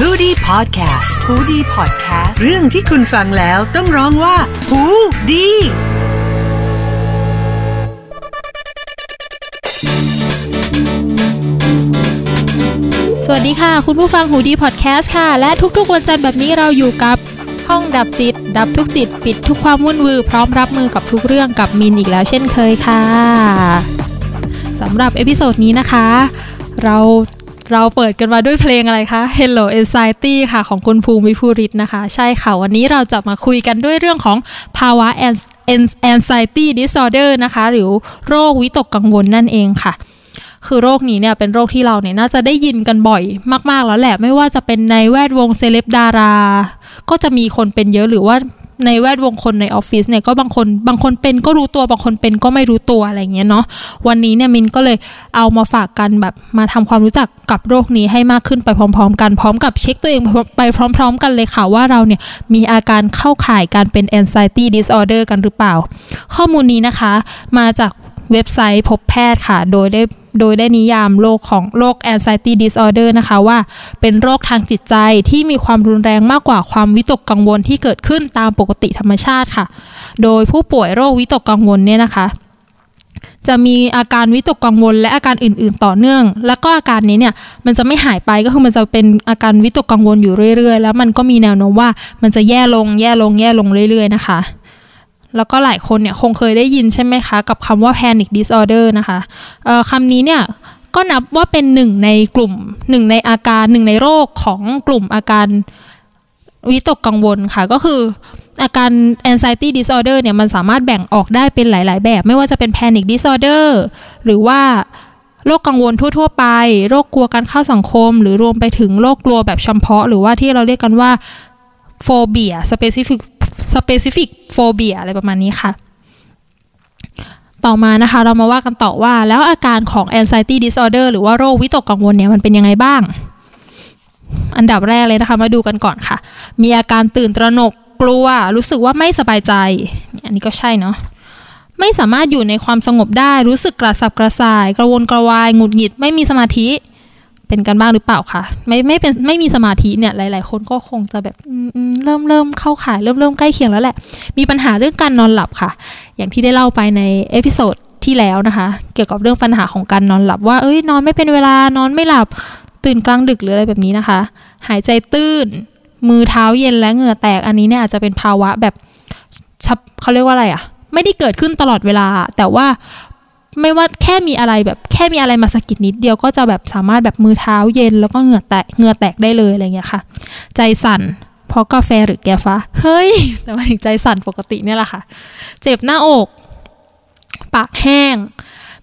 h o ดี้พอดแคสต์ฮูดี้พอดแคสต์เรื่องที่คุณฟังแล้วต้องร้องว่าหูดีสวัสดีค่ะ คุณผู้ฟังหูดีพอดแคสต์ค่ะ และทุกๆวันจันทร์แบบนี้เราอยู่กับห้องดับจิต ดับทุกจิต ปิดทุกความวุ่นวายพร้อมรับมือกับทุกเรื่องกับมินอีกแล้วเช่นเคยค่ะสำหรับ episode นี้นะคะ เรา เราเปิดกันมาด้วยเพลงอะไรคะ Hello Anxiety ค่ะ ของคุณภูมิภูริตนะคะ ใช่ค่ะ วันนี้เราจะมาคุยกันด้วยเรื่องของภาวะ anxiety disorder นะคะ หรือโรควิตกกังวลนั่นเองค่ะ คือโรคนี้เนี่ยเป็นโรคที่เราเนี่ยน่าจะได้ยินกันบ่อยมาก ๆ แล้วแหละ ไม่ว่าจะเป็นในแวดวงเซเลบดารา ก็จะมีคนเป็นเยอะหรือว่า ในแวดวงคนในออฟฟิศเนี่ยก็บางคนบางคนเป็นก็รู้ตัวบางคนเป็นก็ไม่รู้ตัวอะไรเงี้ยเนาะวันนี้เนี่ยมินก็เลยเอามาฝากกันแบบมาทำความรู้จักกับโรคนี้ให้มากขึ้นไปพร้อม ๆ กันพร้อมกับเช็คตัวเองไปพร้อม ๆ กันเลยค่ะว่าเราเนี่ยมีอาการเข้าข่ายการเป็น anxiety disorder กันหรือเปล่า ข้อมูลนี้นะคะ มาจาก เว็บไซต์พบแพทย์ค่ะ โดยได้โดยได้นิยามโรคของโรค anxiety disorder นะคะว่าเป็นโรคทางจิตใจที่มีความรุนแรงมากกว่าความวิตกกังวลที่เกิดขึ้นตามปกติธรรมชาติค่ะ โดยผู้ป่วยโรควิตกกังวลเนี่ยนะคะ จะมีอาการวิตกกังวล และอาการอื่น ๆ ต่อเนื่อง แล้วก็อาการนี้เนี่ยมันจะไม่หายไปก็คือมันจะเป็นอาการวิตกกังวลอยู่เรื่อย ๆ แล้วมันก็มีแนวโน้มว่ามันจะแย่ลงแย่ลงแย่ลงเรื่อย ๆ นะคะ แล้วก็หลายคนเนี่ยคงเคยได้ยินใช่ไหมคะ กับคำว่า panic disorder นะคะคำนี้เนี่ยก็นับว่าเป็นหนึ่งในกลุ่มหนึ่งในอาการหนึ่งในโรคของกลุ่มอาการวิตกกังวลค่ะ ก็คืออาการ anxiety disorder เนี่ยมันสามารถแบ่งออกได้เป็นหลาย ๆ แบบ ไม่ว่าจะเป็น panic disorder หรือว่าโรคกังวลทั่ว ๆ ไป โรคกลัวการเข้าสังคม หรือรวมไปถึงโรคกลัวแบบเฉพาะ หรือว่าที่เราเรียกกันว่า phobia specific specific phobia อะไรประมาณนี้ค่ะ ต่อมานะคะ เรามาว่ากันต่อว่า แล้วอาการของ anxiety disorder หรือว่าโรควิตกกังวลเนี่ยมันเป็นยังไงบ้าง อันดับแรกเลยนะคะ มาดูกันก่อนค่ะ มีอาการตื่นตระหนกกลัว รู้สึกว่าไม่สบายใจ อันนี้ก็ใช่เนาะไม่สามารถอยู่ในความสงบได้ รู้สึกกระสับกระส่าย กระวนกระวาย หงุดหงิด ไม่มีสมาธิ เป็นกันบ้างหรือเปล่าคะไม่ไม่เป็นไม่มีสมาธิเนี่ยหลาย ๆ คนก็คงจะแบบเริ่มเริ่มเข้าข่ายเริ่มเริ่มใกล้เคียงแล้วแหละ มีปัญหาเรื่องการนอนหลับค่ะ อย่างที่ได้เล่าไปใน episode ที่แล้วนะคะ เกี่ยวกับเรื่องปัญหาของการนอนหลับว่าเอ้ยนอนไม่เป็นเวลานอนไม่หลับตื่นกลางดึกหรืออะไรแบบนี้นะคะ หายใจตื้น มือเท้าเย็นและเหงื่อแตกอันนี้เนี่ยอาจจะเป็นภาวะแบบชับเขาเรียกว่าอะไรอะ่ะ ไม่ได้เกิดขึ้นตลอดเวลา แต่ว่า ไม่ว่าแค่มีอะไรแบบแค่มีอะไรมาสะกิดนิดเดียวก็จะแบบสามารถแบบมือเท้าเย็น แล้วก็เหงื่อแตกเหงื่อแตกได้เลยอะไรเงี้ยค่ะ ใจสั่นเพราะกาแฟหรือแกฟ้า เฮ้ย แต่มาถึงใจสั่นปกติเนี่ยแหละค่ะ เจ็บหน้าอก ปากแห้ง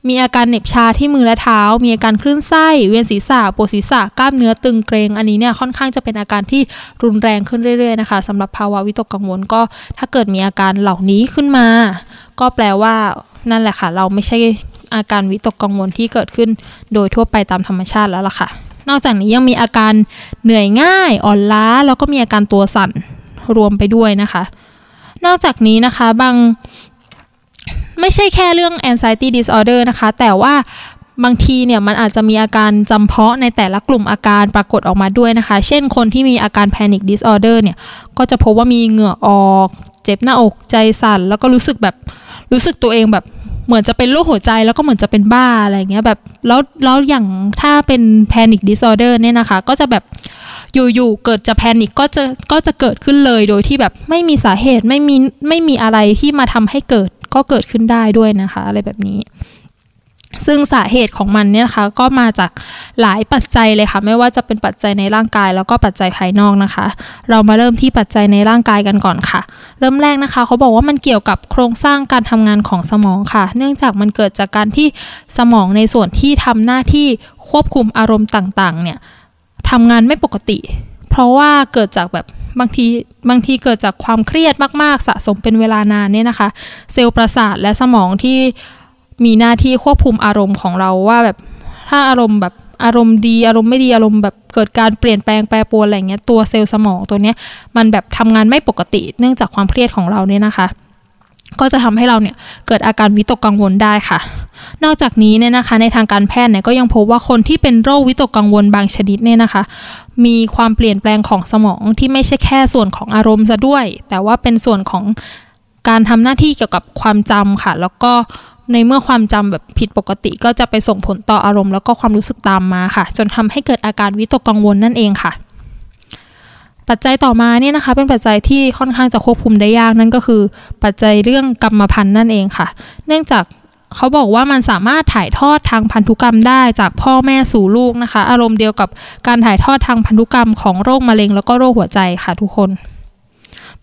มีอาการเหน็บชาที่มือและเท้า มีอาการคลื่นไส้เวียนศีรษะปวดศีรษะกล้ามเนื้อตึงเกรงอันนี้เนี่ยค่อนข้างจะเป็นอาการที่รุนแรงขึ้นเรื่อยๆนะคะสำหรับภาวะวิตกกังวลก็ถ้าเกิดมีอาการเหล่านี้ขึ้นมา ก็แปลว่านั่นแหละค่ะ เราไม่ใช่อาการวิตกกังวลที่เกิดขึ้นโดยทั่วไปตามธรรมชาติแล้วล่ะค่ะ นอกจากนี้ยังมีอาการเหนื่อยง่ายอ่อนล้า แล้วก็มีอาการตัวสั่นรวมไปด้วยนะคะ นอกจากนี้นะคะบางไม่ใช่แค่เรื่อง anxiety disorder นะคะ แต่ว่าบางทีเนี่ยมันอาจจะมีอาการจำเพาะในแต่ละกลุ่มอาการปรากฏออกมาด้วยนะคะ เช่นคนที่มีอาการ panic disorder เนี่ย ก็จะพบว่ามีเหงื่อออก เจ็บหน้าอกใจสั่น แล้วก็รู้สึกแบบ รู้สึกตัวเองแบบเหมือนจะเป็นโรคหัวใจแล้วก็เหมือนจะเป็นบ้าอะไรเงี้ยแบบแล้วแล้วอย่างถ้าเป็นแพนิคดิสออเดอร์เนี่ยนะคะ ก็จะแบบอยู่ๆเกิดจะแพนิคก็จะก็จะเกิดขึ้นเลยโดยที่แบบไม่มีสาเหตุไม่มีไม่มีอะไรที่มาทำให้เกิดก็เกิดขึ้นได้ด้วยนะคะ อะไรแบบนี้ ซึ่งสาเหตุของมันเนี่ยนะคะก็มาจากหลายปัจจัยเลยค่ะ ไม่ว่าจะเป็นปัจจัยในร่างกายแล้วก็ปัจจัยภายนอกนะคะ เรามาเริ่มที่ปัจจัยในร่างกายกันก่อนค่ะ เริ่มแรกนะคะ เขาบอกว่ามันเกี่ยวกับโครงสร้างการทำงานของสมองค่ะ เนื่องจากมันเกิดจากการที่สมองในส่วนที่ทำหน้าที่ควบคุมอารมณ์ต่างๆ เนี่ยทำงานไม่ปกติ เพราะว่าเกิดจากแบบบางทีบางทีเกิดจากความเครียดมากๆ สะสมเป็นเวลานานเนี่ยนะคะ เซลล์ประสาทและสมองที่ มีหน้าที่ควบคุมอารมณ์ของเราว่าแบบถ้าอารมณ์แบบอารมณ์ดีอารมณ์ไม่ดีอารมณ์แบบเกิดการเปลี่ยนแปลงแปรปรวนอะไรเงี้ยตัวเซลล์สมองตัวเนี้ยมันแบบทำงานไม่ปกติเนื่องจากความเครียดของเราเนี่ยนะคะ ก็จะทำให้เราเนี่ยเกิดอาการวิตกกังวลได้ค่ะ นอกจากนี้เนี่ยนะคะในทางการแพทย์เนี่ยก็ยังพบว่าคนที่เป็นโรควิตกกังวลบางชนิดเนี่ยนะคะ มีความเปลี่ยนแปลงของสมองที่ไม่ใช่แค่ส่วนของอารมณ์ซะด้วย แต่ว่าเป็นส่วนของการทำหน้าที่เกี่ยวกับความจำค่ะ แล้วก็ ในเมื่อความจำแบบผิดปกติก็จะไปส่งผลต่ออารมณ์ แล้วก็ความรู้สึกตามมาค่ะ จนทำให้เกิดอาการวิตกกังวลนั่นเองค่ะ ปัจจัยต่อมาเนี่ยนะคะ เป็นปัจจัยที่ค่อนข้างจะควบคุมได้ยากนั่นก็คือ ปัจจัยเรื่องกรรมพันธุ์นั่นเองค่ะ เนื่องจากเขาบอกว่ามันสามารถถ่ายทอดทางพันธุกรรมได้จากพ่อแม่สู่ลูกนะคะ อารมณ์เดียวกับการถ่ายทอดทางพันธุกรรมของโรคมะเร็ง แล้วก็โรคหัวใจค่ะทุกคน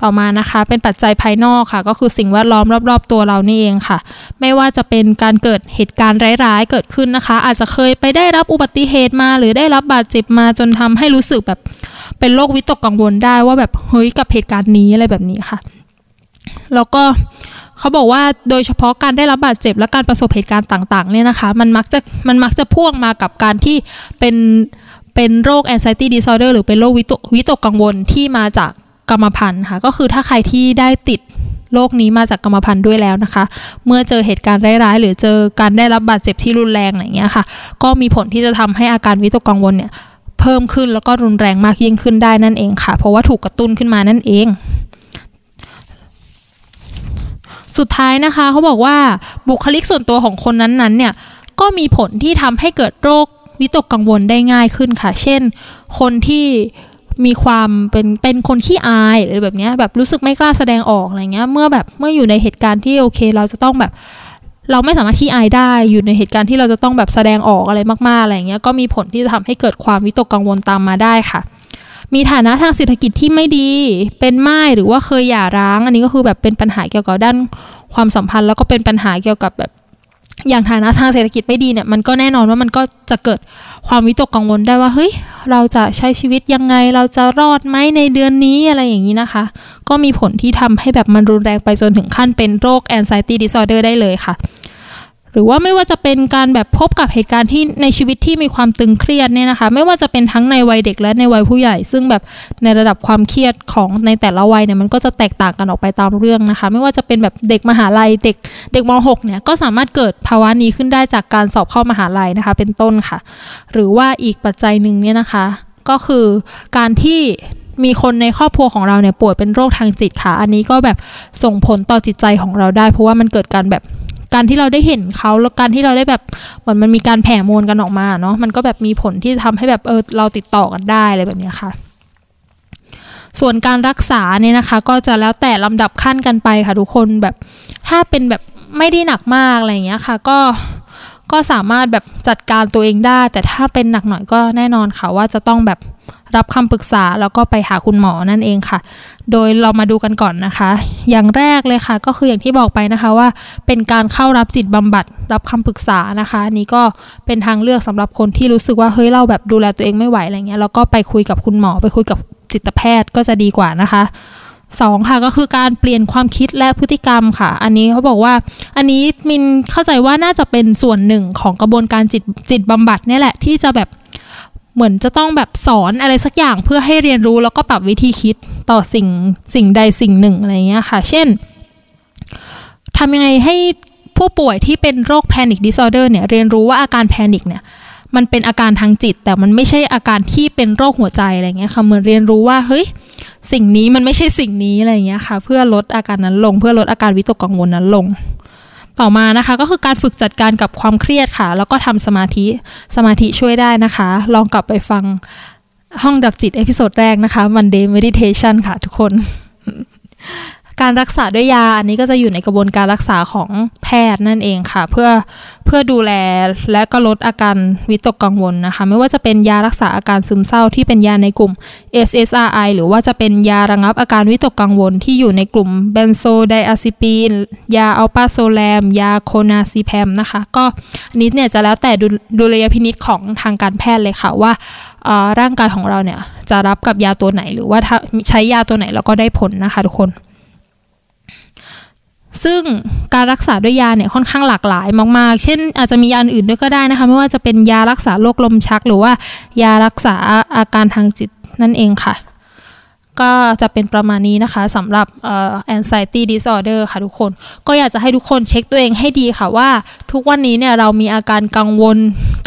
ต่อมานะคะ เป็นปัจจัยภายนอกค่ะ ก็คือสิ่งแวดล้อมรอบ ๆ ตัวเรานี่เองค่ะ ไม่ว่าจะเป็นการเกิดเหตุการณ์ร้ายๆ เกิดขึ้นนะคะ อาจจะเคยไปได้รับอุบัติเหตุมา หรือได้รับบาดเจ็บมาจนทำให้รู้สึกแบบเป็นโรควิตกกังวลได้ว่าแบบเฮ้ยกับเหตุการณ์นี้อะไรแบบนี้ค่ะ แล้วก็เขาบอกว่าโดยเฉพาะการได้รับบาดเจ็บ และการประสบเหตุการณ์ต่างๆเนี่ยนะคะ มันมักจะมันมักจะพ่วงมากับการที่เป็นเป็นโรค anxiety disorder หรือเป็นโรควิตกวิตกกังวลที่มาจาก กรรมพันธุ์ค่ะ ก็คือถ้าใครที่ได้ติดโรคนี้มาจากกรรมพันธุ์ด้วยแล้วนะคะ เมื่อเจอเหตุการณ์ร้ายๆ หรือเจอการได้รับบาดเจ็บที่รุนแรงอะไรเงี้ยค่ะ ก็มีผลที่จะทำให้อาการวิตกกังวลเนี่ยเพิ่มขึ้นแล้วก็รุนแรงมากยิ่งขึ้นได้นั่นเองค่ะ เพราะว่าถูกกระตุ้นขึ้นมานั่นเอง สุดท้ายนะคะเขาบอกว่าบุคลิกส่วนตัวของคนนั้นๆเนี่ยก็มีผลที่ทำให้เกิดโรควิตกกังวลได้ง่ายขึ้นค่ะ เช่น คนที่ มีความเป็นเป็นคนขี้อายหรือแบบนี้แบบรู้สึกไม่กล้าแสดงออกอะไรเงี้ยเมื่อแบบเมื่ออยู่ในเหตุการณ์ที่โอเค เราจะต้องแบบ เราไม่สามารถขี้อายได้อยู่ในเหตุการณ์ที่เราจะต้องแบบแสดงออกอะไรมากๆอะไรเงี้ยก็มีผลที่จะทำให้เกิดความวิตกกังวลตามมาได้ค่ะ มีฐานะทางเศรษฐกิจที่ไม่ดีเป็นไม้หรือว่าเคยหย่าร้าง อันนี้ก็คือแบบเป็นปัญหาเกี่ยวกับด้านความสัมพันธ์ แล้วก็เป็นปัญหาเกี่ยวกับแบบ อย่างฐานะทางเศรษฐกิจไม่ดีเนี่ยมันก็แน่นอนว่ามันก็จะเกิดความวิตกกังวลได้ว่าเฮ้ยเราจะใช้ชีวิตยังไง เราจะรอดไหมในเดือนนี้อะไรอย่างนี้นะคะ ก็มีผลที่ทำให้แบบมันรุนแรงไปจนถึงขั้นเป็นโรค anxiety disorder ได้เลยค่ะ รือว่าไม่ว่าจะเป็นการแบบพบกับเหตุการณ์ที่ในชีวิตที่มีความตึงเครียดเนี่ยนะคะ ไม่ว่าจะเป็นทั้งในวัยเด็กและในวัยผู้ใหญ่ ซึ่งแบบในระดับความเครียดของในแต่ละวัยเนี่ยมันก็จะแตกต่างกันออกไปตามเรื่องนะคะ ไม่ว่าจะเป็นแบบเด็กมหาลัยเด็กเด็กม .6 เนี่ยก็สามารถเกิดภาวะนี้ขึ้นได้จากการสอบเข้ามหาลัยนะคะ เป็นต้นค่ะ หรือว่าอีกปัจจัยหนึ่งเนี่ยนะคะ ก็คือการที่มีคนในครอบครัวของเราเนี่ยป่วยเป็นโรคทางจิตค่ะ อันนี้ก็แบบส่งผลต่อจิตใจของเราได้ เพราะว่ามันเกิดการแบบ การที่เราได้เห็นเขาแล้วการที่เราได้แบบเหมือนมันมีการแผ่โมวลกันออกมาเนาะมันก็แบบมีผลที่ทำให้แบบเออเราติดต่อกันได้อะไรแบบนี้ค่ะ ส่วนการรักษาเนี่ยนะคะ ก็จะแล้วแต่ลำดับขั้นกันไปค่ะทุกคนแบบถ้าเป็นแบบไม่ได้หนักมากอะไรอย่างเงี้ยค่ะ ก็ก็สามารถแบบจัดการตัวเองได้ แต่ถ้าเป็นหนักหน่อยก็แน่นอนค่ะว่าจะต้องแบบ รับคำปรึกษาแล้วก็ไปหาคุณหมอนั่นเองค่ะ โดยเรามาดูกันก่อนนะคะ อย่างแรกเลยค่ะ ก็คืออย่างที่บอกไปนะคะว่า เป็นการเข้ารับจิตบำบัด รับคำปรึกษานะคะนี้ก็เป็นทางเลือกสำหรับคนที่รู้สึกว่าเฮ้ยเราแบบดูแลตัวเองไม่ไหวอะไรเงี้ยแล้วก็ไปคุยกับคุณหมอ ไปคุยกับจิตแพทย์ก็จะดีกว่านะคะสองค่ะก็คือการเปลี่ยนความคิดและพฤติกรรมค่ะ อันนี้เขาบอกว่า อันนี้มินเข้าใจว่าน่าจะเป็นส่วนหนึ่งของกระบวนการจิตจิตบำบัดนี่แหละที่จะแบบ เหมือนจะต้องแบบสอนอะไรสักอย่างเพื่อให้เรียนรู้แล้วก็ปรับวิธีคิดต่อสิ่งสิ่งใดสิ่งหนึ่งอะไรเงี้ยค่ะ เช่นทำยังไงให้ผู้ป่วยที่เป็นโรค panic disorder เนี่ยเรียนรู้ว่าอาการ panic เนี่ยมันเป็นอาการทางจิต แต่มันไม่ใช่อาการที่เป็นโรคหัวใจอะไรเงี้ยค่ะเหมือนเรียนรู้ว่าเฮ้ยสิ่งนี้มันไม่ใช่สิ่งนี้อะไรเงี้ยค่ะ เพื่อลดอาการนั้นลง เพื่อลดอาการวิตกกังวลนั้นลง ต่อมานะคะก็คือการฝึกจัดการกับความเครียดค่ะ แล้วก็ทำสมาธิสมาธิช่วยได้นะคะ ลองกลับไปฟังห้องดับจิต episode แรกนะคะ Monday Meditation ค่ะทุกคน การรักษาด้วยยาอันนี้ก็จะอยู่ในกระบวนการรักษาของแพทย์นั่นเองค่ะ เพื่อเพื่อดูแลและก็ลดอาการวิตกกังวลนะคะ ไม่ว่าจะเป็นยารักษาอาการซึมเศร้าที่เป็นยาในกลุ่ม SSRI หรือว่าจะเป็นยาระงับอาการวิตกกังวลที่อยู่ในกลุ่ม benzodiazepineยาอัลปาโซแลม ยาโคนาซีแพมนะคะ ก็อันนี้เนี่ยจะแล้วแต่ดูลยพินิษของทางการแพทย์เลยค่ะว่าร่างกายของเราเนี่ยจะรับกับยาตัวไหนหรือว่าใช้ยาตัวไหนเราก็ได้ผลนะคะทุกคน ซึ่งการรักษาด้วยยาเนี่ยค่อนข้างหลากหลายมาก ๆ เช่น อาจจะมียาอื่นด้วยก็ได้นะคะ ไม่ว่าจะเป็นยารักษาโรคลมชัก หรือว่ายารักษาอาการทางจิตนั่นเองค่ะ ก็จะเป็นประมาณนี้นะคะสำหรับเอ่อ anxiety disorder ค่ะทุกคน ก็อยากจะให้ทุกคนเช็คตัวเองให้ดีค่ะว่า ทุกวันนี้เนี่ยเรามีอาการกังวล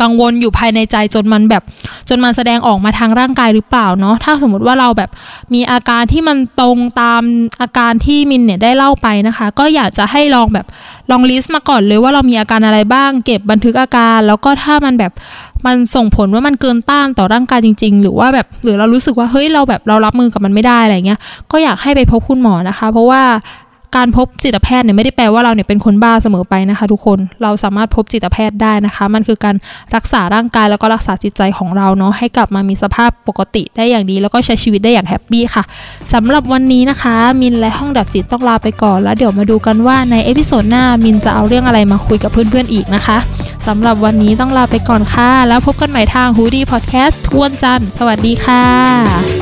กังวลอยู่ภายในใจจนมันแบบ จนมันแสดงออกมาทางร่างกายหรือเปล่าเนาะถ้าสมมติว่าเราแบบมีอาการที่มันตรงตามอาการที่มินเนี่ยได้เล่าไปนะคะ ก็อยากจะให้ลองแบบลองลิสต์มาก่อนเลยว่าเรามีอาการอะไรบ้าง เก็บบันทึกอาการ แล้วก็ถ้ามันแบบมันส่งผลว่ามันเกินต้านต่อร่างกายจริง ๆ หรือว่าแบบหรือเรารู้สึกว่าเฮ้ยเราแบบเรารับมือกับมันไม่ได้อะไรเงี้ยก็อยากให้ไปพบคุณหมอนะคะ เพราะว่า การพบจิตแพทย์เนี่ยไม่ได้แปลว่าเราเนี่ยเป็นคนบ้าเสมอไปนะคะ ทุกคนเราสามารถพบจิตแพทย์ได้นะคะ มันคือการรักษาร่างกายแล้วก็รักษาจิตใจของเราเนาะให้กลับมามีสภาพปกติได้อย่างดี แล้วก็ใช้ชีวิตได้อย่าง happy ค่ะสำหรับวันนี้นะคะ มินและห้องดับจิตต้องลาไปก่อน แล้วเดี๋ยวมาดูกันว่าใน episode หน้ามินจะเอาเรื่องอะไรมาคุยกับเพื่อนๆอีกนะคะสำหรับวันนี้ต้องลาไปก่อนค่ะ แล้วพบกันใหม่ทางฮูดี้พอดแคสต์ทุกวันจันทร์สวัสดีค่ะ